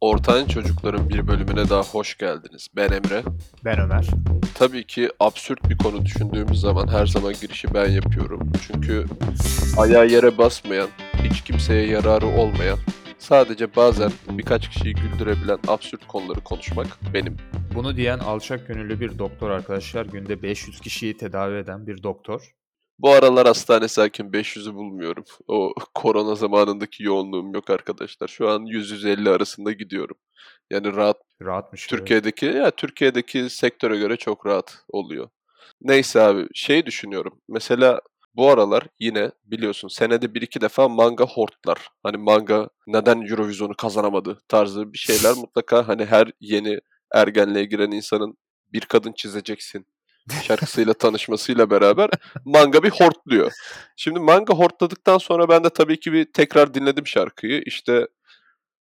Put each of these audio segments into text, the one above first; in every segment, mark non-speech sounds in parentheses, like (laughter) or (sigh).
Ortağın Çocukların bir bölümüne daha hoş geldiniz. Ben Emre. Ben Ömer. Tabii ki absürt bir konu düşündüğümüz zaman her zaman girişi ben yapıyorum. Çünkü ayağı yere basmayan, hiç kimseye yararı olmayan, sadece bazen birkaç kişiyi güldürebilen absürt konuları konuşmak benim. Bunu diyen alçak gönüllü bir doktor arkadaşlar. Günde 500 kişiyi tedavi eden bir doktor. Bu aralar hastane sakin 500'ü bulmuyorum. O korona zamanındaki yoğunluğum yok arkadaşlar. Şu an 100-150 arasında gidiyorum. Yani rahat Rahatmış. Türkiye'deki ya Türkiye'deki sektöre göre çok rahat oluyor. Neyse abi şey düşünüyorum. Mesela bu aralar yine biliyorsun senede bir iki defa manga hortlar. Hani manga neden Eurovision'u kazanamadı tarzı bir şeyler (laughs) mutlaka hani her yeni ergenliğe giren insanın bir kadın çizeceksin şarkısıyla tanışmasıyla beraber manga bir hortluyor. Şimdi manga hortladıktan sonra ben de tabii ki bir tekrar dinledim şarkıyı. İşte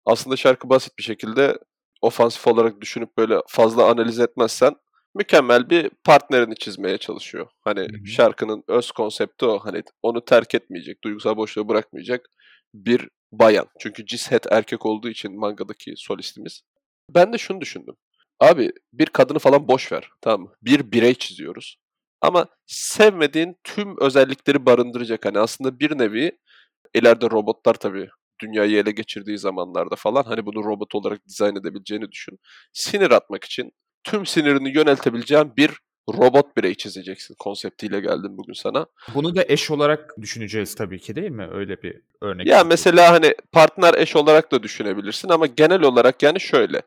aslında şarkı basit bir şekilde ofansif olarak düşünüp böyle fazla analiz etmezsen mükemmel bir partnerini çizmeye çalışıyor. Hani Hı hı. şarkının öz konsepti o. Hani onu terk etmeyecek, duygusal boşluğu bırakmayacak bir bayan. Çünkü cishet erkek olduğu için mangadaki solistimiz. Ben de şunu düşündüm. Abi bir kadını falan boş ver. Tamam mı? Bir birey çiziyoruz. Ama sevmediğin tüm özellikleri barındıracak. Hani aslında bir nevi ileride robotlar tabii dünyayı ele geçirdiği zamanlarda falan hani bunu robot olarak dizayn edebileceğini düşün. Sinir atmak için tüm sinirini yöneltebileceğin bir robot birey çizeceksin konseptiyle geldim bugün sana. Bunu da eş olarak düşüneceğiz tabii ki değil mi? Öyle bir örnek. Ya mesela hani partner eş olarak da düşünebilirsin ama genel olarak yani şöyle.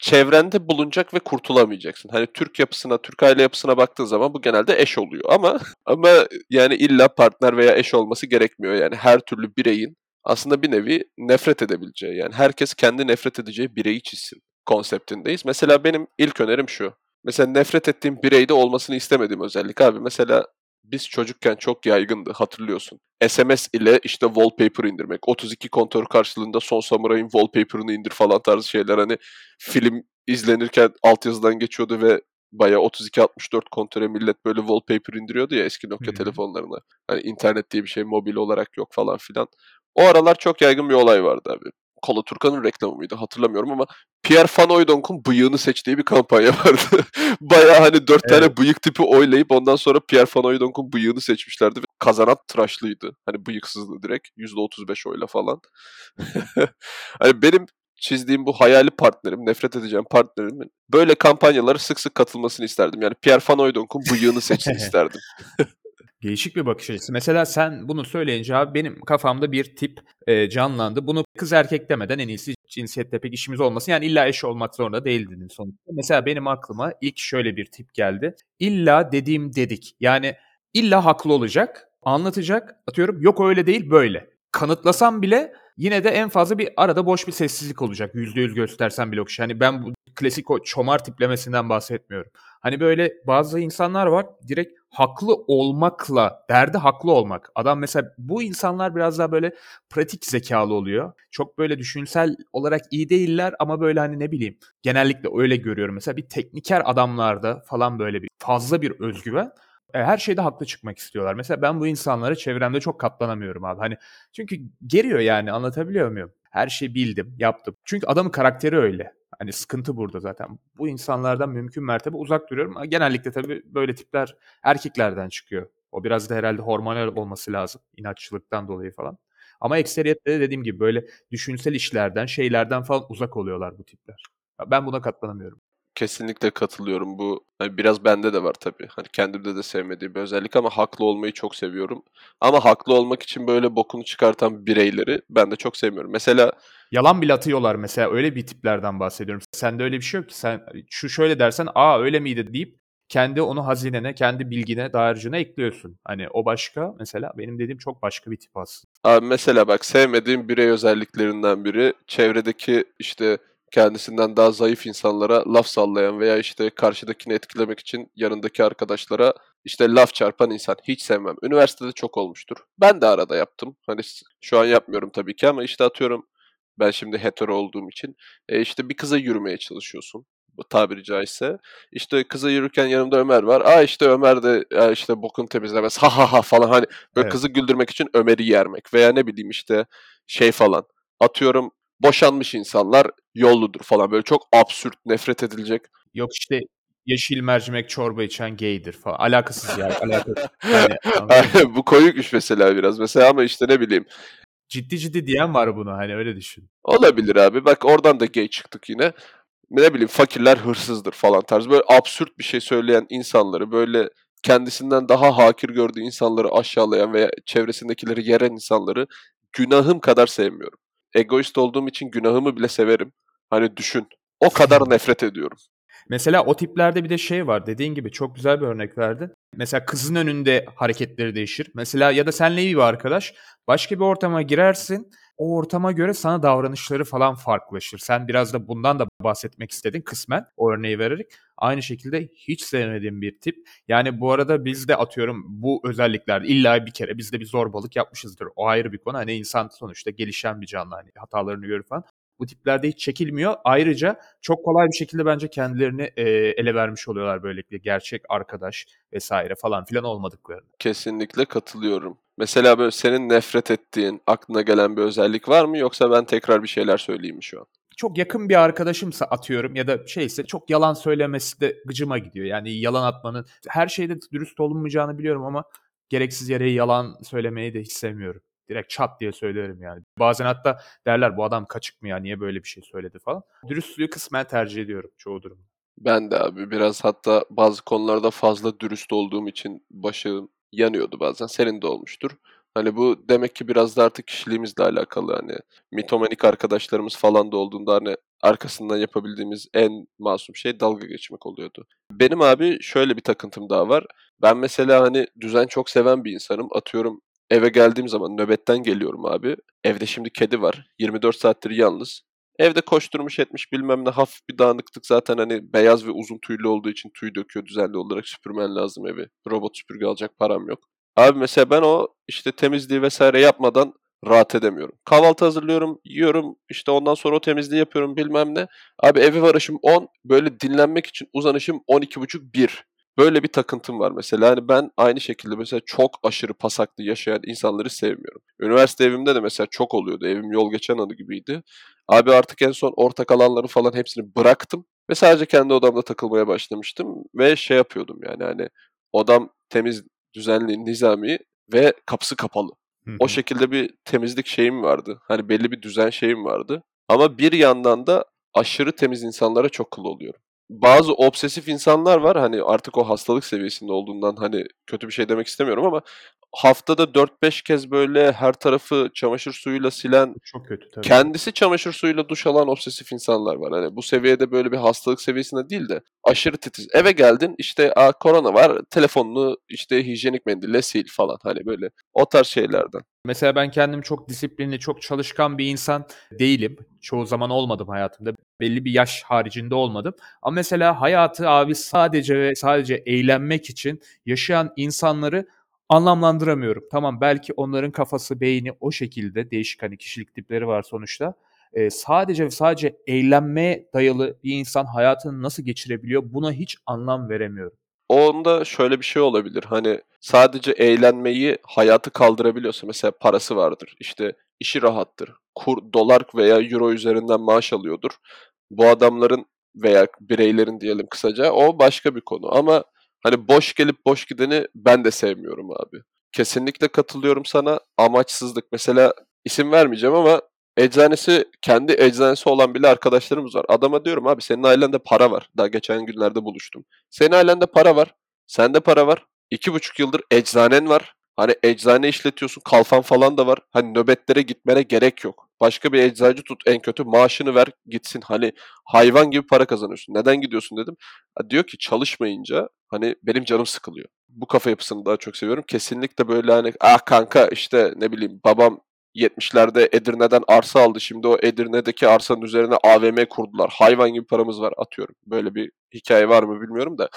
Çevrende bulunacak ve kurtulamayacaksın. Hani Türk yapısına, Türk aile yapısına baktığın zaman bu genelde eş oluyor ama (laughs) ama yani illa partner veya eş olması gerekmiyor. Yani her türlü bireyin aslında bir nevi nefret edebileceği yani herkes kendi nefret edeceği bireyi çizsin konseptindeyiz. Mesela benim ilk önerim şu. Mesela nefret ettiğim bireyde olmasını istemediğim özellik abi. Mesela biz çocukken çok yaygındı hatırlıyorsun. SMS ile işte wallpaper indirmek. 32 kontör karşılığında Son Samurai'ın wallpaper'ını indir falan tarzı şeyler. Hani film izlenirken altyazıdan geçiyordu ve bayağı 32-64 kontöre millet böyle wallpaper indiriyordu ya eski Nokia hı. telefonlarına. Hani internet diye bir şey mobil olarak yok falan filan. O aralar çok yaygın bir olay vardı abi. Kola Turkan'ın reklamı mıydı hatırlamıyorum ama Pierre Van Hooydonk'un bıyığını seçtiği bir kampanya (laughs) vardı. Bayağı hani dört tane Evet. bıyık tipi oylayıp ondan sonra Pierre Van Hooydonk'un bıyığını seçmişlerdi. Ve kazanan tıraşlıydı. Hani bıyıksızdı direkt. %35 oyla falan. (laughs) hani benim çizdiğim bu hayali partnerim, nefret edeceğim partnerimin böyle kampanyalara sık sık katılmasını isterdim. Yani Pierre Van Hooydonk'un bıyığını seçsin (laughs) isterdim. Değişik bir bakış açısı. Mesela sen bunu söyleyince abi benim kafamda bir tip e, canlandı. Bunu kız erkek demeden en iyisi cinsiyette pek işimiz olmasın. Yani illa eş olmak zorunda değil dedin sonuçta. Mesela benim aklıma ilk şöyle bir tip geldi. İlla dediğim dedik. Yani illa haklı olacak, anlatacak. Atıyorum yok öyle değil böyle. Kanıtlasam bile yine de en fazla bir arada boş bir sessizlik olacak. Yüzde yüz göstersem bile o kişi. Hani ben bu klasik o çomar tiplemesinden bahsetmiyorum. Hani böyle bazı insanlar var direkt haklı olmakla, derdi haklı olmak. Adam mesela bu insanlar biraz daha böyle pratik zekalı oluyor. Çok böyle düşünsel olarak iyi değiller ama böyle hani ne bileyim genellikle öyle görüyorum. Mesela bir tekniker adamlarda falan böyle bir fazla bir özgüven. E, Her şeyde haklı çıkmak istiyorlar. Mesela ben bu insanlara çevremde çok katlanamıyorum abi. Hani çünkü geriyor yani anlatabiliyor muyum? Her şeyi bildim, yaptım. Çünkü adamın karakteri öyle. Hani sıkıntı burada zaten. Bu insanlardan mümkün mertebe uzak duruyorum. Genellikle tabii böyle tipler erkeklerden çıkıyor. O biraz da herhalde hormonal olması lazım. inatçılıktan dolayı falan. Ama ekseriyette de dediğim gibi böyle düşünsel işlerden, şeylerden falan uzak oluyorlar bu tipler. Ben buna katlanamıyorum. Kesinlikle katılıyorum. Bu hani biraz bende de var tabii. Hani kendimde de sevmediğim bir özellik ama haklı olmayı çok seviyorum. Ama haklı olmak için böyle bokunu çıkartan bireyleri ben de çok sevmiyorum. Mesela Yalan bile atıyorlar mesela öyle bir tiplerden bahsediyorum. Sende öyle bir şey yok ki sen şu şöyle dersen aa öyle miydi deyip kendi onu hazinene, kendi bilgine, dağarcığına ekliyorsun. Hani o başka mesela benim dediğim çok başka bir tip aslında. Abi mesela bak sevmediğim birey özelliklerinden biri çevredeki işte kendisinden daha zayıf insanlara laf sallayan veya işte karşıdakini etkilemek için yanındaki arkadaşlara işte laf çarpan insan. Hiç sevmem. Üniversitede çok olmuştur. Ben de arada yaptım. Hani şu an yapmıyorum tabii ki ama işte atıyorum ben şimdi hetero olduğum için e işte bir kıza yürümeye çalışıyorsun. Tabiri caizse. İşte kıza yürürken yanımda Ömer var. Aa işte Ömer de "Ya işte bokunu temizlemez. Ha ha ha falan hani Böyle Evet. kızı güldürmek için Ömer'i yermek veya ne bileyim işte şey falan. Atıyorum boşanmış insanlar yolludur falan böyle çok absürt nefret edilecek. Yok işte yeşil mercimek çorba içen gaydir falan. Alakasız yani. (laughs) Alakasız. Yani? Bu koyukmuş mesela biraz. Mesela ama işte ne bileyim Ciddi ciddi diyen var buna hani öyle düşün. olabilir abi. Bak oradan da gay çıktık yine. Ne bileyim fakirler hırsızdır falan tarzı böyle absürt bir şey söyleyen insanları böyle kendisinden daha hakir gördüğü insanları aşağılayan veya çevresindekileri yeren insanları günahım kadar sevmiyorum. Egoist olduğum için günahımı bile severim. Hani düşün. O kadar (laughs) nefret ediyorum. Mesela o tiplerde bir de şey var. Dediğin gibi çok güzel bir örnek verdin. Mesela kızın önünde hareketleri değişir. Mesela ya da senle iyi bir arkadaş. Başka bir ortama girersin. O ortama göre sana davranışları falan farklılaşır. Sen biraz da bundan da bahsetmek istedin kısmen o örneği vererek. Aynı şekilde hiç sevmediğim bir tip. Yani bu arada biz de atıyorum bu özellikler illa bir kere biz de bir zorbalık yapmışızdır. O ayrı bir konu. Hani insan sonuçta gelişen bir canlı. Hani hatalarını görür falan. Bu tiplerde hiç çekilmiyor. Ayrıca çok kolay bir şekilde bence kendilerini e, ele vermiş oluyorlar böylelikle. Gerçek arkadaş vesaire falan filan olmadıklarını. Kesinlikle katılıyorum. Mesela böyle senin nefret ettiğin, aklına gelen bir özellik var mı yoksa ben tekrar bir şeyler söyleyeyim mi şu an? Çok yakın bir arkadaşımsa atıyorum ya da şeyse çok yalan söylemesi de gıcıma gidiyor. Yani yalan atmanın her şeyde dürüst olunmayacağını biliyorum ama gereksiz yere yalan söylemeyi de hiç sevmiyorum. Direkt çat diye söylerim yani. Bazen hatta derler bu adam kaçık mı ya niye böyle bir şey söyledi falan. Dürüstlüğü kısmen tercih ediyorum çoğu durumda. Ben de abi biraz hatta bazı konularda fazla dürüst olduğum için başım yanıyordu bazen. Senin de olmuştur. Hani bu demek ki biraz da artık kişiliğimizle alakalı hani mitomanik arkadaşlarımız falan da olduğunda hani arkasından yapabildiğimiz en masum şey dalga geçmek oluyordu. Benim abi şöyle bir takıntım daha var. Ben mesela hani düzen çok seven bir insanım. Atıyorum eve geldiğim zaman nöbetten geliyorum abi. Evde şimdi kedi var. 24 saattir yalnız. Evde koşturmuş etmiş bilmem ne hafif bir dağınıklık zaten hani beyaz ve uzun tüylü olduğu için tüy döküyor düzenli olarak süpürmen lazım evi. Robot süpürge alacak param yok. Abi mesela ben o işte temizliği vesaire yapmadan rahat edemiyorum. Kahvaltı hazırlıyorum, yiyorum, işte ondan sonra o temizliği yapıyorum bilmem ne. Abi eve varışım 10, böyle dinlenmek için uzanışım 12.30-1. Böyle bir takıntım var mesela. Hani ben aynı şekilde mesela çok aşırı pasaklı yaşayan insanları sevmiyorum. Üniversite evimde de mesela çok oluyordu. Evim yol geçen anı gibiydi. Abi artık en son ortak alanları falan hepsini bıraktım. Ve sadece kendi odamda takılmaya başlamıştım. Ve şey yapıyordum yani hani odam temiz, düzenli, nizami ve kapısı kapalı. Hı O şekilde bir temizlik şeyim vardı. Hani belli bir düzen şeyim vardı. Ama bir yandan da aşırı temiz insanlara çok kıl oluyorum. Bazı obsesif insanlar var hani artık o hastalık seviyesinde olduğundan hani kötü bir şey demek istemiyorum ama haftada 4-5 kez böyle her tarafı çamaşır suyuyla silen çok kötü tabii. kendisi çamaşır suyuyla duş alan obsesif insanlar var. Hani bu seviyede böyle bir hastalık seviyesinde değil de aşırı titiz. Eve geldin işte Aa, korona var telefonunu işte hijyenik mendille sil falan hani böyle o tarz şeylerden. Mesela ben kendim çok disiplinli, çok çalışkan bir insan değilim. Çoğu zaman olmadım hayatımda. Belli bir yaş haricinde olmadım. Ama mesela hayatı abi sadece ve sadece eğlenmek için yaşayan insanları anlamlandıramıyorum. Tamam belki onların kafası, beyni o şekilde değişik hani kişilik tipleri var sonuçta. Ee, sadece ve sadece eğlenmeye dayalı bir insan hayatını nasıl geçirebiliyor buna hiç anlam veremiyorum. Onda şöyle bir şey olabilir. Hani sadece eğlenmeyi hayatı kaldırabiliyorsa mesela parası vardır. işte işi rahattır. Kur, dolar veya euro üzerinden maaş alıyordur. Bu adamların veya bireylerin diyelim kısaca o başka bir konu. Ama hani boş gelip boş gideni ben de sevmiyorum abi. Kesinlikle katılıyorum sana. Amaçsızlık. Mesela isim vermeyeceğim ama eczanesi kendi eczanesi olan bile arkadaşlarımız var. Adama diyorum abi senin ailende para var. Daha geçen günlerde buluştum. Senin ailende para var. Sende para var. İki buçuk yıldır eczanen var. Hani eczane işletiyorsun. Kalfan falan da var. Hani nöbetlere gitmene gerek yok. Başka bir eczacı tut en kötü maaşını ver gitsin. Hani hayvan gibi para kazanıyorsun. Neden gidiyorsun dedim. Diyor ki çalışmayınca hani benim canım sıkılıyor. Bu kafa yapısını daha çok seviyorum. Kesinlikle böyle hani ah kanka işte ne bileyim babam 70'lerde Edirne'den arsa aldı. Şimdi o Edirne'deki arsanın üzerine AVM kurdular. Hayvan gibi paramız var atıyorum. Böyle bir hikaye var mı bilmiyorum da.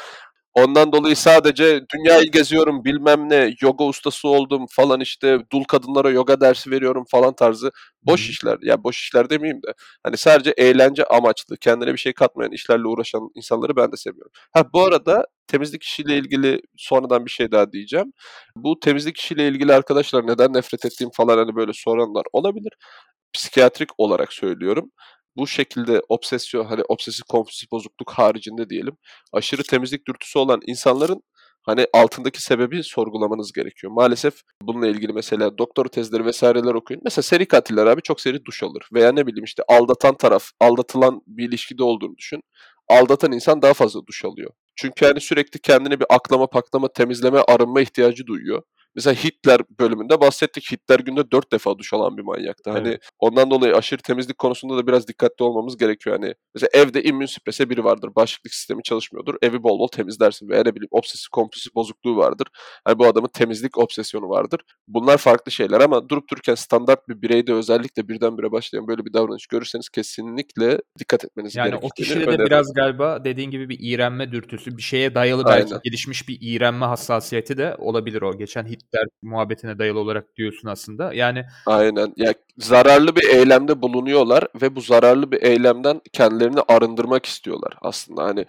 Ondan dolayı sadece dünyayı geziyorum bilmem ne yoga ustası oldum falan işte dul kadınlara yoga dersi veriyorum falan tarzı boş Hı. işler. Ya boş işler demeyeyim de hani sadece eğlence amaçlı kendine bir şey katmayan işlerle uğraşan insanları ben de seviyorum. Ha bu arada temizlik işiyle ilgili sonradan bir şey daha diyeceğim. Bu temizlik işiyle ilgili arkadaşlar neden nefret ettiğim falan hani böyle soranlar olabilir. psikiyatrik olarak söylüyorum. Bu şekilde obsesyon hani obsesif kompulsif bozukluk haricinde diyelim aşırı temizlik dürtüsü olan insanların hani altındaki sebebi sorgulamanız gerekiyor. Maalesef bununla ilgili mesela doktor tezleri vesaireler okuyun. Mesela seri katiller abi çok seri duş alır. Veya ne bileyim işte aldatan taraf, aldatılan bir ilişkide olduğunu düşün. Aldatan insan daha fazla duş alıyor. Çünkü hani sürekli kendini bir aklama, paklama, temizleme, arınma ihtiyacı duyuyor. Mesela Hitler bölümünde bahsettik. Hitler günde dört defa duş alan bir manyaktı. Hani Evet. ondan dolayı aşırı temizlik konusunda da biraz dikkatli olmamız gerekiyor. Hani mesela evde immün süprese biri vardır. Bağışıklık sistemi çalışmıyordur. Evi bol bol temizlersin. Veya ne bileyim obsesif kompulsif bozukluğu vardır. Hani bu adamın temizlik obsesyonu vardır. Bunlar farklı şeyler ama durup dururken standart bir bireyde özellikle birdenbire başlayan böyle bir davranış görürseniz kesinlikle dikkat etmeniz Yani o gerektiğini kişide de öneririm. biraz galiba dediğin gibi bir iğrenme dürtüsü, bir şeye dayalı belki Aynen. gelişmiş bir iğrenme hassasiyeti de olabilir o. Geçen Hitler muhabbetine dayalı olarak diyorsun aslında. Yani Aynen. Ya zararlı bir eylemde bulunuyorlar ve bu zararlı bir eylemden kendilerini arındırmak istiyorlar aslında. Hani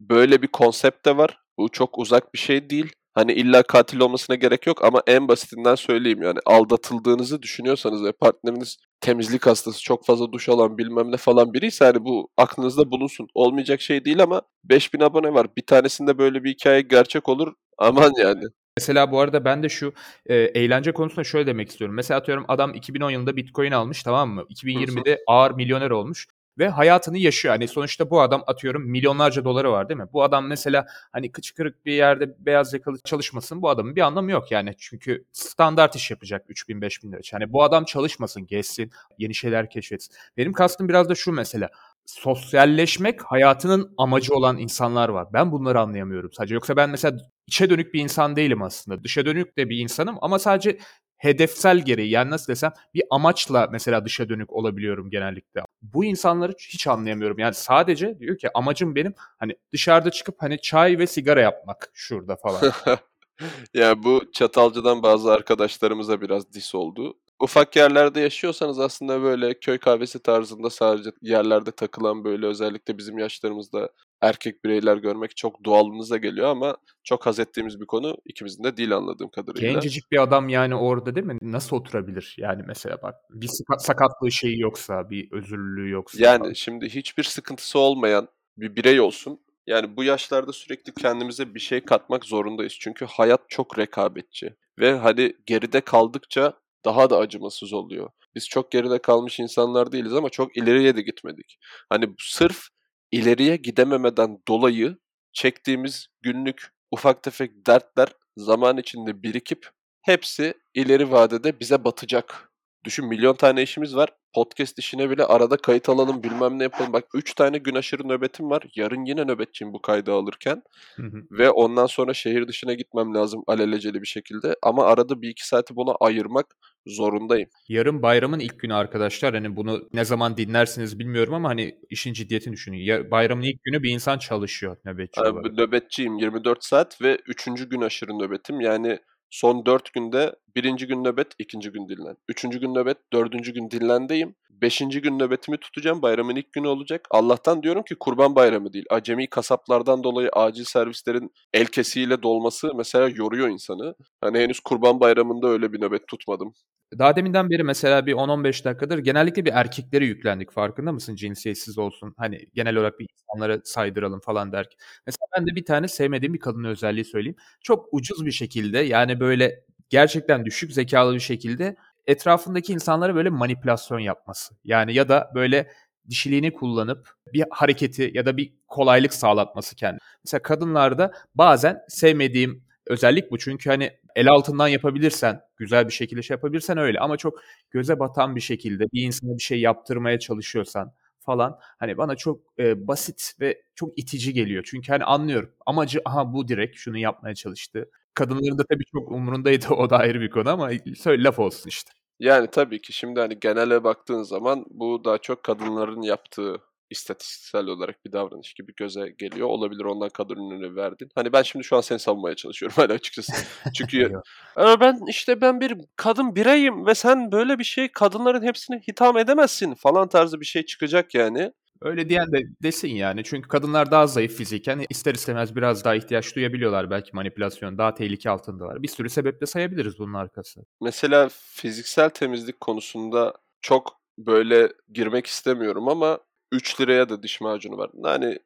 böyle bir konsept de var. Bu çok uzak bir şey değil. Hani illa katil olmasına gerek yok ama en basitinden söyleyeyim yani aldatıldığınızı düşünüyorsanız ve partneriniz temizlik hastası, çok fazla duş alan bilmem ne falan biriyse hani bu aklınızda bulunsun. Olmayacak şey değil ama 5000 abone var. Bir tanesinde böyle bir hikaye gerçek olur. Aman yani. Mesela bu arada ben de şu e, eğlence konusunda şöyle demek istiyorum. Mesela atıyorum adam 2010 yılında Bitcoin almış tamam mı? 2020'de ağır milyoner olmuş ve hayatını yaşıyor. Hani sonuçta bu adam atıyorum milyonlarca doları var değil mi? Bu adam mesela hani kıç kırık bir yerde beyaz yakalı çalışmasın bu adamın bir anlamı yok yani. Çünkü standart iş yapacak 3000 5000 lira. için. Hani bu adam çalışmasın, gezsin, yeni şeyler keşfetsin. Benim kastım biraz da şu mesela. Sosyalleşmek hayatının amacı olan insanlar var. Ben bunları anlayamıyorum sadece. Yoksa ben mesela içe dönük bir insan değilim aslında. Dışa dönük de bir insanım ama sadece hedefsel gereği yani nasıl desem bir amaçla mesela dışa dönük olabiliyorum genellikle. Bu insanları hiç anlayamıyorum. Yani sadece diyor ki amacım benim hani dışarıda çıkıp hani çay ve sigara yapmak şurada falan. (laughs) Ya bu Çatalca'dan bazı arkadaşlarımıza biraz dis oldu. Ufak yerlerde yaşıyorsanız aslında böyle köy kahvesi tarzında sadece yerlerde takılan böyle özellikle bizim yaşlarımızda erkek bireyler görmek çok doğalınıza geliyor ama çok haz ettiğimiz bir konu ikimizin de değil anladığım kadarıyla. Gencecik bir adam yani orada değil mi? Nasıl oturabilir? Yani mesela bak bir sakatlığı şeyi yoksa, bir özürlülüğü yoksa Yani falan. şimdi hiçbir sıkıntısı olmayan bir birey olsun. Yani bu yaşlarda sürekli kendimize bir şey katmak zorundayız. Çünkü hayat çok rekabetçi. Ve hani geride kaldıkça daha da acımasız oluyor. Biz çok geride kalmış insanlar değiliz ama çok ileriye de gitmedik. Hani sırf ileriye gidememeden dolayı çektiğimiz günlük ufak tefek dertler zaman içinde birikip hepsi ileri vadede bize batacak. Düşün milyon tane işimiz var. Podcast işine bile arada kayıt alalım bilmem ne yapalım. Bak 3 tane gün aşırı nöbetim var. Yarın yine nöbetçiyim bu kaydı alırken. Hı hı. Ve ondan sonra şehir dışına gitmem lazım alelacele bir şekilde. Ama arada bir iki saati buna ayırmak zorundayım. Yarın bayramın ilk günü arkadaşlar. Hani bunu ne zaman dinlersiniz bilmiyorum ama hani işin ciddiyetini düşünün. Ya, bayramın ilk günü bir insan çalışıyor nöbetçi Abi, olarak. nöbetçiyim 24 saat ve 3. gün aşırı nöbetim. Yani son 4 günde birinci gün nöbet, ikinci gün dinlen. Üçüncü gün nöbet, dördüncü gün dinlendeyim. Beşinci gün nöbetimi tutacağım. Bayramın ilk günü olacak. Allah'tan diyorum ki kurban bayramı değil. Acemi kasaplardan dolayı acil servislerin el kesiğiyle dolması mesela yoruyor insanı. Hani henüz kurban bayramında öyle bir nöbet tutmadım. Daha deminden beri mesela bir 10-15 dakikadır genellikle bir erkeklere yüklendik. Farkında mısın? Cinsiyetsiz olsun. Hani genel olarak bir insanlara saydıralım falan derken. Mesela ben de bir tane sevmediğim bir kadın özelliği söyleyeyim. Çok ucuz bir şekilde yani böyle gerçekten düşük zekalı bir şekilde etrafındaki insanlara böyle manipülasyon yapması. Yani ya da böyle dişiliğini kullanıp bir hareketi ya da bir kolaylık sağlatması kendine. Mesela kadınlarda bazen sevmediğim özellik bu. Çünkü hani el altından yapabilirsen, güzel bir şekilde şey yapabilirsen öyle ama çok göze batan bir şekilde bir insana bir şey yaptırmaya çalışıyorsan falan hani bana çok e, basit ve çok itici geliyor. Çünkü hani anlıyorum. Amacı aha bu direkt şunu yapmaya çalıştı. Kadınların da tabii çok umurundaydı (laughs) o da ayrı bir konu ama söyle laf olsun işte. Yani tabii ki şimdi hani genele baktığın zaman bu daha çok kadınların yaptığı istatistiksel olarak bir davranış gibi göze geliyor. Olabilir ondan kadın ürünü verdin. Hani ben şimdi şu an seni savunmaya çalışıyorum (laughs) hani açıkçası. Çünkü (laughs) Eyvallah. "Aa, ben işte ben bir kadın bireyim ve sen böyle bir şey kadınların hepsine hitap edemezsin falan tarzı bir şey çıkacak yani. Öyle diyen de desin yani. Çünkü kadınlar daha zayıf fiziken ister istemez biraz daha ihtiyaç duyabiliyorlar belki manipülasyon. Daha tehlike altındalar. Bir sürü sebeple sayabiliriz bunun arkası. Mesela fiziksel temizlik konusunda çok böyle girmek istemiyorum ama 3 liraya da diş macunu var. Yani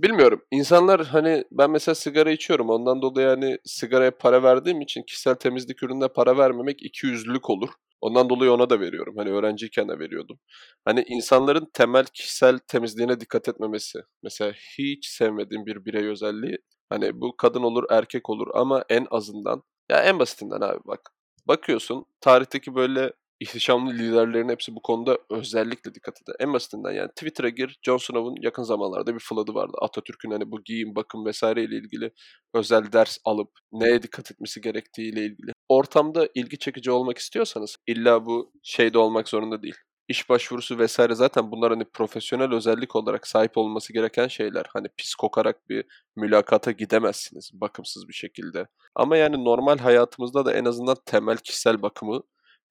bilmiyorum. İnsanlar hani ben mesela sigara içiyorum. Ondan dolayı hani sigaraya para verdiğim için kişisel temizlik ürününe para vermemek 200'lük olur. Ondan dolayı ona da veriyorum. Hani öğrenciyken de veriyordum. Hani insanların temel kişisel temizliğine dikkat etmemesi. Mesela hiç sevmediğim bir birey özelliği. Hani bu kadın olur erkek olur ama en azından ya en basitinden abi bak. Bakıyorsun tarihteki böyle ihtişamlı liderlerin hepsi bu konuda özellikle dikkat eder. En basitinden yani Twitter'a gir, Jon Snow'un yakın zamanlarda bir flood'ı vardı. Atatürk'ün hani bu giyim, bakım vesaire ile ilgili özel ders alıp neye dikkat etmesi gerektiği ile ilgili. Ortamda ilgi çekici olmak istiyorsanız illa bu şeyde olmak zorunda değil. İş başvurusu vesaire zaten bunlar hani profesyonel özellik olarak sahip olması gereken şeyler. Hani pis kokarak bir mülakata gidemezsiniz bakımsız bir şekilde. Ama yani normal hayatımızda da en azından temel kişisel bakımı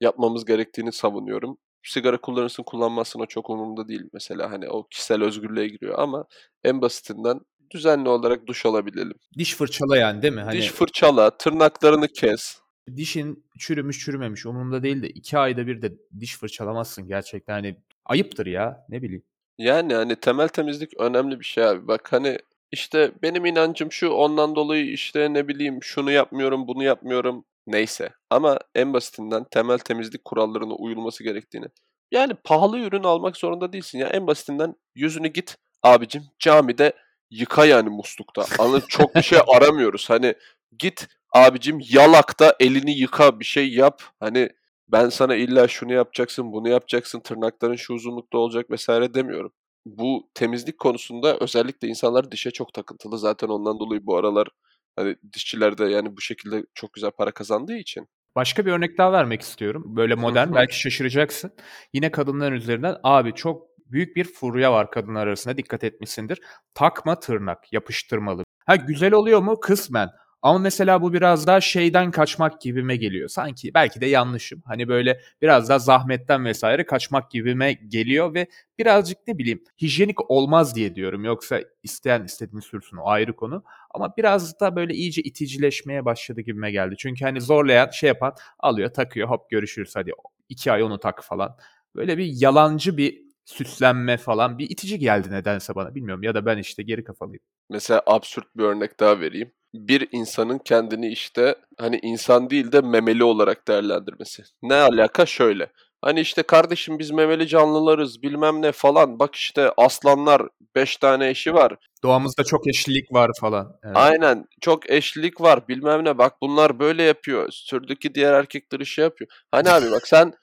yapmamız gerektiğini savunuyorum. Sigara kullanırsın kullanmazsın o çok umurumda değil mesela hani o kişisel özgürlüğe giriyor ama en basitinden düzenli olarak duş alabilelim. Diş fırçala yani değil mi? Hani Diş fırçala, tırnaklarını kes. dişin çürümüş çürümemiş umurumda değil de iki ayda bir de diş fırçalamazsın gerçekten. Hani ayıptır ya ne bileyim. Yani hani temel temizlik önemli bir şey abi. Bak hani işte benim inancım şu ondan dolayı işte ne bileyim şunu yapmıyorum bunu yapmıyorum neyse. Ama en basitinden temel temizlik kurallarına uyulması gerektiğini. Yani pahalı ürün almak zorunda değilsin ya. En basitinden yüzünü git abicim camide yıka yani muslukta. Anladın? Çok bir şey (laughs) aramıyoruz. Hani git abicim yalakta elini yıka bir şey yap. Hani ben sana illa şunu yapacaksın, bunu yapacaksın, tırnakların şu uzunlukta olacak vesaire demiyorum. Bu temizlik konusunda özellikle insanlar dişe çok takıntılı. Zaten ondan dolayı bu aralar hani dişçiler de yani bu şekilde çok güzel para kazandığı için. Başka bir örnek daha vermek istiyorum. Böyle modern belki şaşıracaksın. Yine kadınların üzerinden abi çok büyük bir furya var kadınlar arasında dikkat etmişsindir. Takma tırnak yapıştırmalı. Ha güzel oluyor mu? Kısmen. Ama mesela bu biraz daha şeyden kaçmak gibime geliyor. Sanki belki de yanlışım. Hani böyle biraz daha zahmetten vesaire kaçmak gibime geliyor ve birazcık ne bileyim hijyenik olmaz diye diyorum. Yoksa isteyen istediğini sürsün o ayrı konu. Ama biraz da böyle iyice iticileşmeye başladı gibime geldi. Çünkü hani zorlayan şey yapan alıyor takıyor hop görüşürüz hadi iki ay onu tak falan. Böyle bir yalancı bir süslenme falan bir itici geldi nedense bana bilmiyorum ya da ben işte geri kafalıyım. Mesela absürt bir örnek daha vereyim. Bir insanın kendini işte hani insan değil de memeli olarak değerlendirmesi. Ne alaka? Şöyle. Hani işte kardeşim biz memeli canlılarız bilmem ne falan. Bak işte aslanlar 5 tane eşi var. Doğamızda çok eşlilik var falan. Evet. Aynen çok eşlilik var bilmem ne bak bunlar böyle yapıyor. Sürdeki diğer erkekler işi yapıyor. Hani abi bak sen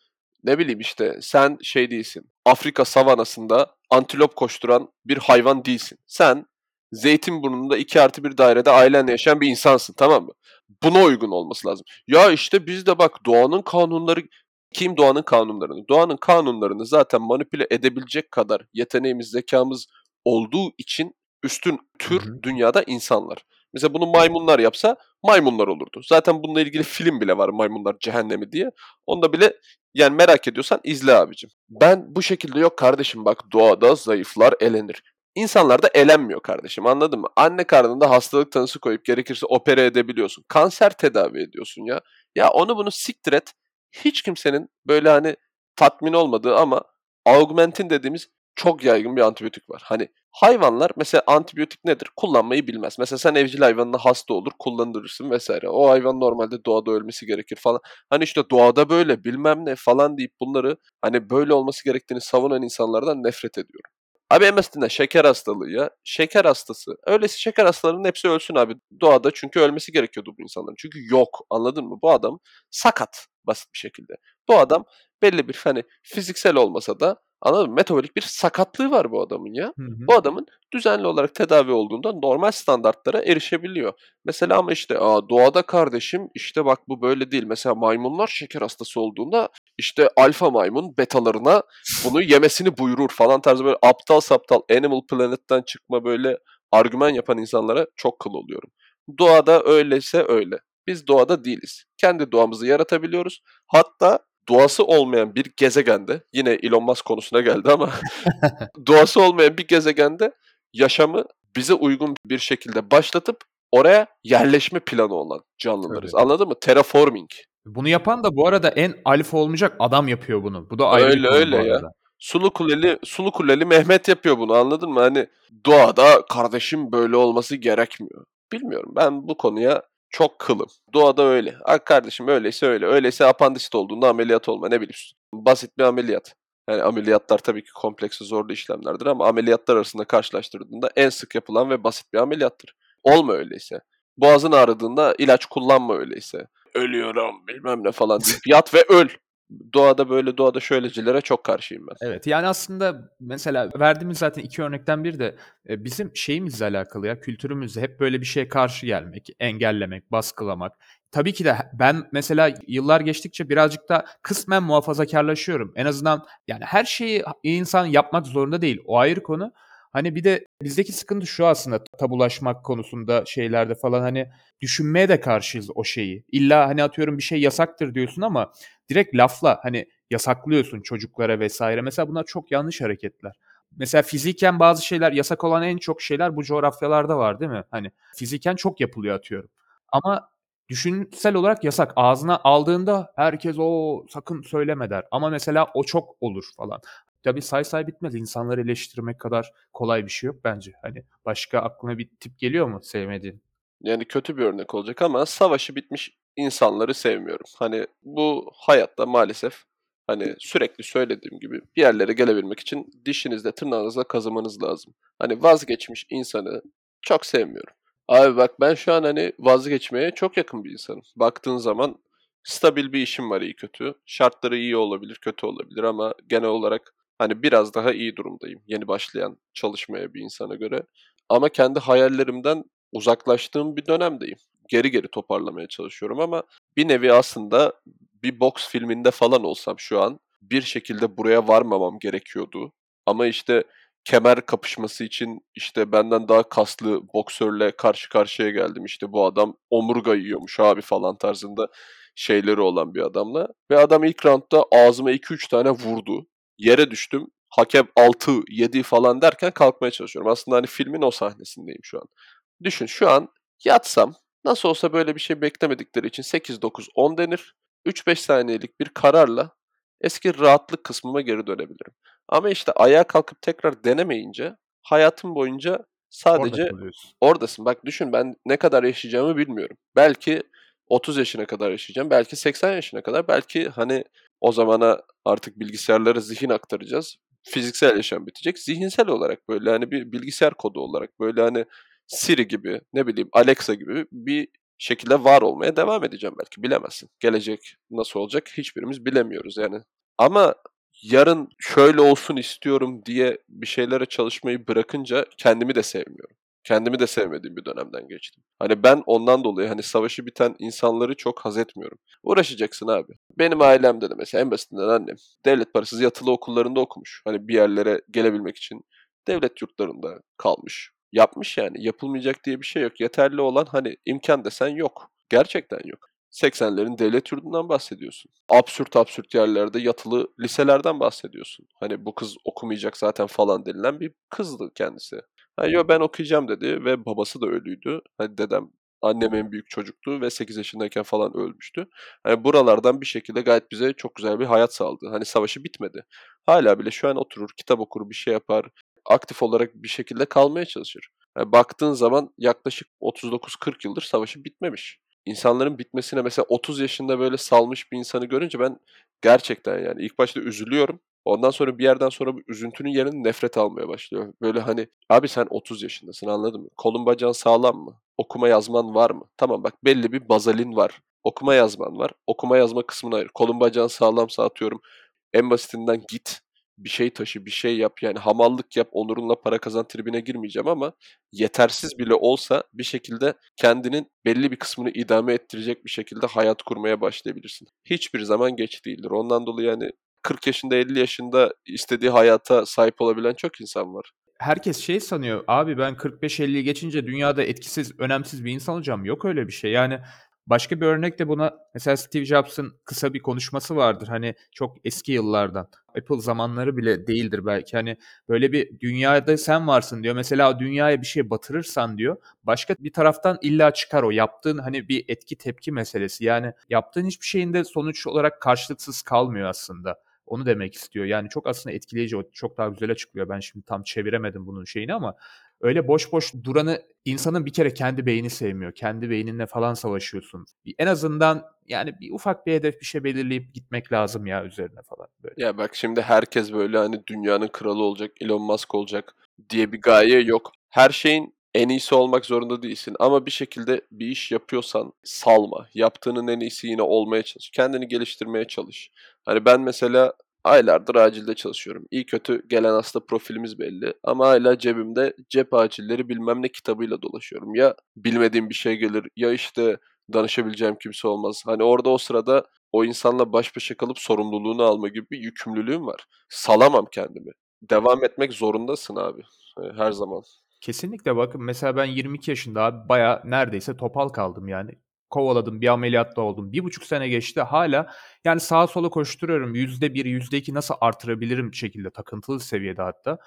ne bileyim işte sen şey değilsin. Afrika savanasında antilop koşturan bir hayvan değilsin. Sen Zeytinburnu'nda 2 artı bir dairede ailenle yaşayan bir insansın tamam mı? Buna uygun olması lazım. Ya işte biz de bak doğanın kanunları kim doğanın kanunlarını? Doğanın kanunlarını zaten manipüle edebilecek kadar yeteneğimiz, zekamız olduğu için üstün tür dünyada insanlar. Mesela bunu maymunlar yapsa maymunlar olurdu. Zaten bununla ilgili film bile var maymunlar cehennemi diye. Onda bile yani merak ediyorsan izle abicim. Ben bu şekilde yok kardeşim bak doğada zayıflar elenir. İnsanlar da elenmiyor kardeşim anladın mı? Anne karnında hastalık tanısı koyup gerekirse opere edebiliyorsun. Kanser tedavi ediyorsun ya. Ya onu bunu siktir et. Hiç kimsenin böyle hani tatmin olmadığı ama augmentin dediğimiz çok yaygın bir antibiyotik var. Hani hayvanlar mesela antibiyotik nedir? Kullanmayı bilmez. Mesela sen evcil hayvanına hasta olur kullandırırsın vesaire. O hayvan normalde doğada ölmesi gerekir falan. Hani işte doğada böyle bilmem ne falan deyip bunları hani böyle olması gerektiğini savunan insanlardan nefret ediyorum. Abi en şeker hastalığı ya. Şeker hastası. Öylesi şeker hastalarının hepsi ölsün abi. Doğada çünkü ölmesi gerekiyordu bu insanların. Çünkü yok anladın mı? Bu adam sakat basit bir şekilde. Bu adam belli bir hani fiziksel olmasa da anladın mı? Metabolik bir sakatlığı var bu adamın ya. Hı hı. Bu adamın düzenli olarak tedavi olduğunda normal standartlara erişebiliyor. Mesela ama işte Aa, doğada kardeşim işte bak bu böyle değil. Mesela maymunlar şeker hastası olduğunda işte alfa maymun betalarına bunu yemesini buyurur falan tarzı böyle aptal saptal Animal Planet'ten çıkma böyle argüman yapan insanlara çok kıl oluyorum. Doğada öyleyse öyle. Biz doğada değiliz. Kendi doğamızı yaratabiliyoruz. Hatta doğası olmayan bir gezegende, yine Elon Musk konusuna geldi ama (laughs) doğası olmayan bir gezegende yaşamı bize uygun bir şekilde başlatıp oraya yerleşme planı olan canlılarız. Tabii. Anladın mı? Terraforming. Bunu yapan da bu arada en alfa olmayacak adam yapıyor bunu. Bu da ayrı Öyle öyle ya. Sulu Kuleli, Sulu Kuleli Mehmet yapıyor bunu anladın mı? Hani doğada kardeşim böyle olması gerekmiyor. Bilmiyorum ben bu konuya çok kılım. Doğada öyle. Ha kardeşim öyleyse öyle. Öyleyse apandisit olduğunda ameliyat olma ne biliyorsun. Basit bir ameliyat. Yani ameliyatlar tabii ki kompleksi zorlu işlemlerdir ama ameliyatlar arasında karşılaştırdığında en sık yapılan ve basit bir ameliyattır. Olma öyleyse. Boğazın ağrıdığında ilaç kullanma öyleyse. Ölüyorum bilmem ne falan deyip yat ve öl. Doğada böyle doğada şöylecilere çok karşıyım ben. Evet yani aslında mesela verdiğimiz zaten iki örnekten biri de e, bizim şeyimizle alakalı ya kültürümüzle hep böyle bir şeye karşı gelmek, engellemek, baskılamak. Tabii ki de ben mesela yıllar geçtikçe birazcık da kısmen muhafazakarlaşıyorum. En azından yani her şeyi insan yapmak zorunda değil. O ayrı konu. Hani bir de bizdeki sıkıntı şu aslında tabulaşmak konusunda şeylerde falan hani düşünmeye de karşıyız o şeyi. İlla hani atıyorum bir şey yasaktır diyorsun ama direkt lafla hani yasaklıyorsun çocuklara vesaire. Mesela bunlar çok yanlış hareketler. Mesela fiziken bazı şeyler yasak olan en çok şeyler bu coğrafyalarda var değil mi? Hani fiziken çok yapılıyor atıyorum. Ama düşünsel olarak yasak. Ağzına aldığında herkes o sakın söyleme der. Ama mesela o çok olur falan. Tabii say say bitmez. İnsanları eleştirmek kadar kolay bir şey yok bence. Hani başka aklına bir tip geliyor mu sevmediğin? Yani kötü bir örnek olacak ama savaşı bitmiş insanları sevmiyorum. Hani bu hayatta maalesef hani sürekli söylediğim gibi bir yerlere gelebilmek için dişinizle tırnağınızla kazımanız lazım. Hani vazgeçmiş insanı çok sevmiyorum. Abi bak ben şu an hani vazgeçmeye çok yakın bir insanım. Baktığın zaman stabil bir işim var iyi kötü. Şartları iyi olabilir, kötü olabilir ama genel olarak hani biraz daha iyi durumdayım. Yeni başlayan çalışmaya bir insana göre. Ama kendi hayallerimden uzaklaştığım bir dönemdeyim. Geri geri toparlamaya çalışıyorum ama bir nevi aslında bir boks filminde falan olsam şu an bir şekilde buraya varmamam gerekiyordu. Ama işte kemer kapışması için işte benden daha kaslı boksörle karşı karşıya geldim. İşte bu adam omurga yiyormuş abi falan tarzında şeyleri olan bir adamla. Ve adam ilk roundda ağzıma 2-3 tane vurdu. Yere düştüm. Hakem 6, 7 falan derken kalkmaya çalışıyorum. Aslında hani filmin o sahnesindeyim şu an. Düşün şu an yatsam nasıl olsa böyle bir şey beklemedikleri için 8, 9, 10 denir. 3-5 saniyelik bir kararla eski rahatlık kısmıma geri dönebilirim. Ama işte ayağa kalkıp tekrar denemeyince hayatım boyunca sadece Orada oradasın. Bak düşün ben ne kadar yaşayacağımı bilmiyorum. Belki 30 yaşına kadar yaşayacağım. Belki 80 yaşına kadar. Belki hani o zamana artık bilgisayarlara zihin aktaracağız. Fiziksel yaşam bitecek. Zihinsel olarak böyle hani bir bilgisayar kodu olarak böyle hani Siri gibi ne bileyim Alexa gibi bir şekilde var olmaya devam edeceğim belki bilemezsin. Gelecek nasıl olacak hiçbirimiz bilemiyoruz yani. Ama yarın şöyle olsun istiyorum diye bir şeylere çalışmayı bırakınca kendimi de sevmiyorum. Kendimi de sevmediğim bir dönemden geçtim. Hani ben ondan dolayı hani savaşı biten insanları çok haz etmiyorum. Uğraşacaksın abi. Benim ailemde de mesela en basitinden annem devlet parasız yatılı okullarında okumuş. Hani bir yerlere gelebilmek için devlet yurtlarında kalmış. Yapmış yani. Yapılmayacak diye bir şey yok. Yeterli olan hani imkan desen yok. Gerçekten yok. 80'lerin devlet yurdundan bahsediyorsun. Absürt absürt yerlerde yatılı liselerden bahsediyorsun. Hani bu kız okumayacak zaten falan denilen bir kızdı kendisi. Ha, yo ben okuyacağım dedi ve babası da ölüydü. Hani dedem annem en büyük çocuktu ve 8 yaşındayken falan ölmüştü. Hani buralardan bir şekilde gayet bize çok güzel bir hayat sağladı. Hani savaşı bitmedi. Hala bile şu an oturur, kitap okur, bir şey yapar. Aktif olarak bir şekilde kalmaya çalışır. Yani baktığın zaman yaklaşık 39-40 yıldır savaşı bitmemiş. İnsanların bitmesine mesela 30 yaşında böyle salmış bir insanı görünce ben gerçekten yani ilk başta üzülüyorum. Ondan sonra bir yerden sonra bu üzüntünün yerine nefret almaya başlıyor. Böyle hani abi sen 30 yaşındasın anladın mı? Kolun bacağın sağlam mı? Okuma yazman var mı? Tamam bak belli bir bazalin var. Okuma yazman var. Okuma yazma kısmına ayır. Kolun bacağın sağlamsa atıyorum. En basitinden git bir şey taşı, bir şey yap. Yani hamallık yap, onurunla para kazan tribine girmeyeceğim ama yetersiz bile olsa bir şekilde kendinin belli bir kısmını idame ettirecek bir şekilde hayat kurmaya başlayabilirsin. Hiçbir zaman geç değildir. Ondan dolayı yani 40 yaşında 50 yaşında istediği hayata sahip olabilen çok insan var. Herkes şey sanıyor abi ben 45-50 geçince dünyada etkisiz, önemsiz bir insan olacağım. Yok öyle bir şey. Yani Başka bir örnek de buna mesela Steve Jobs'ın kısa bir konuşması vardır. Hani çok eski yıllardan. Apple zamanları bile değildir belki. Hani böyle bir dünyada sen varsın diyor. Mesela dünyaya bir şey batırırsan diyor. Başka bir taraftan illa çıkar o. Yaptığın hani bir etki tepki meselesi. Yani yaptığın hiçbir şeyin de sonuç olarak karşılıksız kalmıyor aslında. Onu demek istiyor. Yani çok aslında etkileyici, çok daha güzel açıklıyor. Ben şimdi tam çeviremedim bunun şeyini ama öyle boş boş duranı insanın bir kere kendi beyni sevmiyor. Kendi beyninle falan savaşıyorsun. En azından yani bir ufak bir hedef bir şey belirleyip gitmek lazım ya üzerine falan böyle. Ya bak şimdi herkes böyle hani dünyanın kralı olacak, Elon Musk olacak diye bir gaye yok. Her şeyin en iyisi olmak zorunda değilsin ama bir şekilde bir iş yapıyorsan salma. Yaptığının en iyisi yine olmaya çalış. Kendini geliştirmeye çalış. Hani ben mesela aylardır acilde çalışıyorum. İyi kötü gelen hasta profilimiz belli ama hala cebimde cep acilleri bilmem ne kitabıyla dolaşıyorum. Ya bilmediğim bir şey gelir ya işte danışabileceğim kimse olmaz. Hani orada o sırada o insanla baş başa kalıp sorumluluğunu alma gibi bir yükümlülüğüm var. Salamam kendimi. Devam etmek zorundasın abi. Her zaman. Kesinlikle bakın mesela ben 22 yaşında abi baya neredeyse topal kaldım yani. Kovaladım bir ameliyatta oldum. Bir buçuk sene geçti hala yani sağa sola koşturuyorum. Yüzde bir, yüzde iki nasıl artırabilirim şekilde takıntılı seviyede hatta.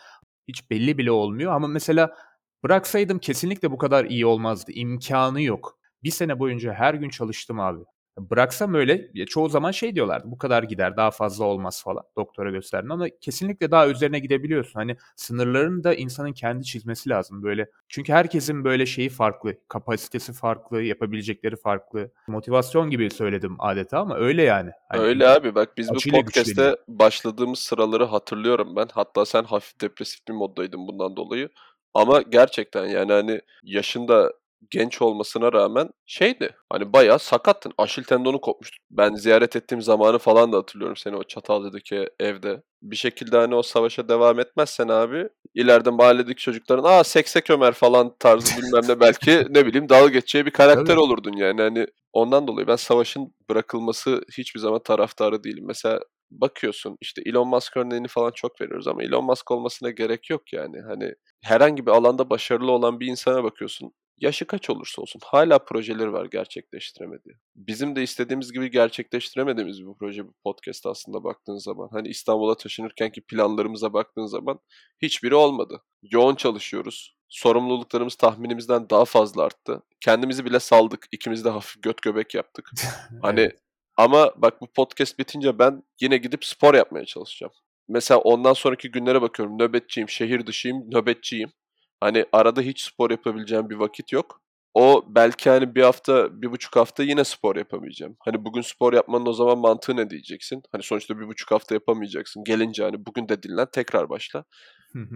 Hiç belli bile olmuyor ama mesela bıraksaydım kesinlikle bu kadar iyi olmazdı. İmkanı yok. Bir sene boyunca her gün çalıştım abi. Bıraksam öyle çoğu zaman şey diyorlardı bu kadar gider daha fazla olmaz falan doktora gösterdim ama kesinlikle daha üzerine gidebiliyorsun. Hani sınırlarını da insanın kendi çizmesi lazım böyle. Çünkü herkesin böyle şeyi farklı, kapasitesi farklı, yapabilecekleri farklı. Motivasyon gibi söyledim adeta ama öyle yani. Hani öyle abi bak biz bu podcast'te başladığımız sıraları hatırlıyorum ben. Hatta sen hafif depresif bir moddaydın bundan dolayı. Ama gerçekten yani hani yaşında genç olmasına rağmen şeydi. Hani bayağı sakattın. Aşil tendonu kopmuştu. Ben ziyaret ettiğim zamanı falan da hatırlıyorum seni o Çatalca'daki evde. Bir şekilde hani o savaşa devam etmezsen abi ileride mahalledeki çocukların aa seksek Ömer falan tarzı bilmem ne (laughs) belki ne bileyim dalga geçeceği bir karakter Tabii. olurdun yani. Hani ondan dolayı ben savaşın bırakılması hiçbir zaman taraftarı değilim. Mesela bakıyorsun işte Elon Musk örneğini falan çok veriyoruz ama Elon Musk olmasına gerek yok yani. Hani herhangi bir alanda başarılı olan bir insana bakıyorsun yaşı kaç olursa olsun hala projeleri var gerçekleştiremediği. Bizim de istediğimiz gibi gerçekleştiremediğimiz bir proje bu podcast aslında baktığın zaman. Hani İstanbul'a taşınırkenki planlarımıza baktığın zaman hiçbiri olmadı. Yoğun çalışıyoruz. Sorumluluklarımız tahminimizden daha fazla arttı. Kendimizi bile saldık. İkimiz de hafif göt göbek yaptık. (laughs) hani ama bak bu podcast bitince ben yine gidip spor yapmaya çalışacağım. Mesela ondan sonraki günlere bakıyorum. Nöbetçiyim, şehir dışıyım, nöbetçiyim. Hani arada hiç spor yapabileceğim bir vakit yok. O belki hani bir hafta, bir buçuk hafta yine spor yapamayacağım. Hani bugün spor yapmanın o zaman mantığı ne diyeceksin? Hani sonuçta bir buçuk hafta yapamayacaksın. Gelince hani bugün de dinlen tekrar başla.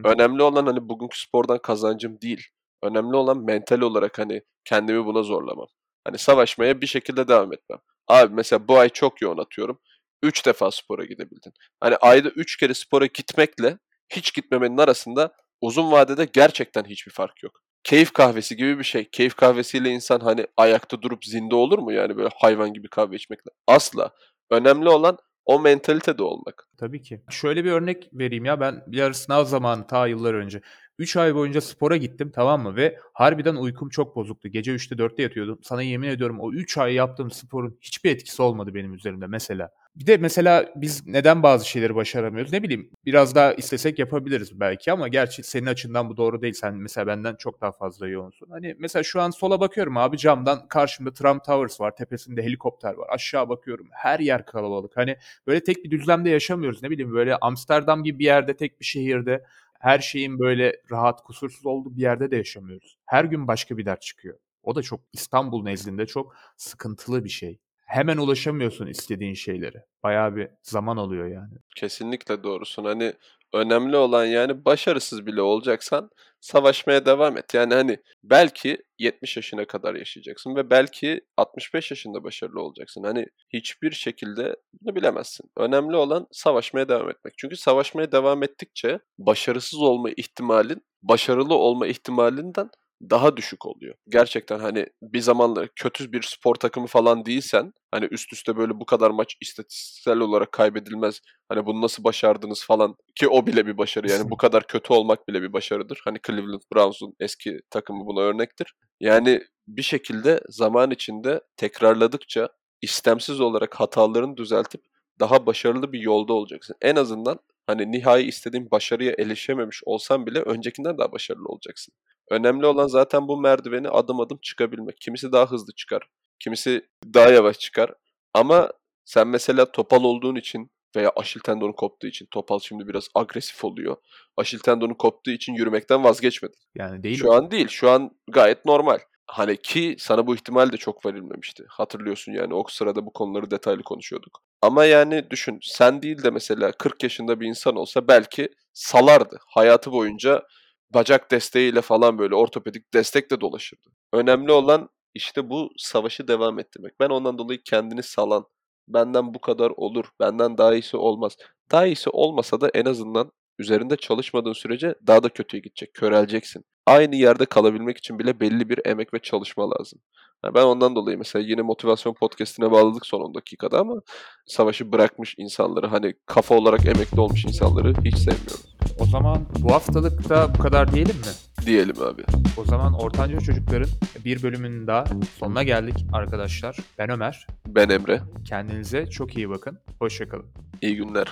Önemli olan hani bugünkü spordan kazancım değil. Önemli olan mental olarak hani kendimi buna zorlamam. Hani savaşmaya bir şekilde devam etmem. Abi mesela bu ay çok yoğun atıyorum. Üç defa spora gidebildin. Hani ayda üç kere spora gitmekle hiç gitmemenin arasında uzun vadede gerçekten hiçbir fark yok. Keyif kahvesi gibi bir şey. Keyif kahvesiyle insan hani ayakta durup zinde olur mu yani böyle hayvan gibi kahve içmekle? Asla. Önemli olan o mentalitede olmak. Tabii ki. Şöyle bir örnek vereyim ya ben bir ara sınav zamanı ta yıllar önce 3 ay boyunca spora gittim tamam mı ve harbiden uykum çok bozuktu. Gece 3'te 4'te yatıyordum. Sana yemin ediyorum o 3 ay yaptığım sporun hiçbir etkisi olmadı benim üzerimde mesela. Bir de mesela biz neden bazı şeyleri başaramıyoruz? Ne bileyim biraz daha istesek yapabiliriz belki ama gerçi senin açından bu doğru değil. Sen mesela benden çok daha fazla yoğunsun. Hani mesela şu an sola bakıyorum abi camdan karşımda Trump Towers var. Tepesinde helikopter var. Aşağı bakıyorum. Her yer kalabalık. Hani böyle tek bir düzlemde yaşamıyoruz. Ne bileyim böyle Amsterdam gibi bir yerde tek bir şehirde her şeyin böyle rahat, kusursuz olduğu bir yerde de yaşamıyoruz. Her gün başka bir dert çıkıyor. O da çok İstanbul nezdinde çok sıkıntılı bir şey. Hemen ulaşamıyorsun istediğin şeylere. Bayağı bir zaman alıyor yani. Kesinlikle doğrusun. Hani önemli olan yani başarısız bile olacaksan savaşmaya devam et. Yani hani belki 70 yaşına kadar yaşayacaksın ve belki 65 yaşında başarılı olacaksın. Hani hiçbir şekilde bunu bilemezsin. Önemli olan savaşmaya devam etmek. Çünkü savaşmaya devam ettikçe başarısız olma ihtimalin başarılı olma ihtimalinden daha düşük oluyor. Gerçekten hani bir zamanlar kötü bir spor takımı falan değilsen hani üst üste böyle bu kadar maç istatistiksel olarak kaybedilmez. Hani bunu nasıl başardınız falan ki o bile bir başarı yani bu kadar kötü olmak bile bir başarıdır. Hani Cleveland Browns'un eski takımı buna örnektir. Yani bir şekilde zaman içinde tekrarladıkça istemsiz olarak hatalarını düzeltip daha başarılı bir yolda olacaksın. En azından hani nihai istediğin başarıya erişememiş olsan bile öncekinden daha başarılı olacaksın. Önemli olan zaten bu merdiveni adım adım çıkabilmek. Kimisi daha hızlı çıkar, kimisi daha yavaş çıkar. Ama sen mesela topal olduğun için veya aşil tendonu koptuğu için topal şimdi biraz agresif oluyor. Aşil tendonu koptuğu için yürümekten vazgeçmedin. Yani değil Şu an değil. Şu an gayet normal. Hani ki sana bu ihtimal de çok verilmemişti. Hatırlıyorsun yani o sırada bu konuları detaylı konuşuyorduk. Ama yani düşün sen değil de mesela 40 yaşında bir insan olsa belki salardı. Hayatı boyunca bacak desteğiyle falan böyle ortopedik destekle dolaşırdı. Önemli olan işte bu savaşı devam ettirmek. Ben ondan dolayı kendini salan, benden bu kadar olur, benden daha iyisi olmaz. Daha iyisi olmasa da en azından üzerinde çalışmadığın sürece daha da kötüye gidecek, köreleceksin. Aynı yerde kalabilmek için bile belli bir emek ve çalışma lazım. Yani ben ondan dolayı mesela yine motivasyon podcastine bağladık son 10 dakikada ama savaşı bırakmış insanları hani kafa olarak emekli olmuş insanları hiç sevmiyorum. O zaman bu haftalık da bu kadar diyelim mi? Diyelim abi. O zaman Ortanca Çocukların bir bölümünün daha sonuna geldik arkadaşlar. Ben Ömer. Ben Emre. Kendinize çok iyi bakın. Hoşçakalın. İyi günler.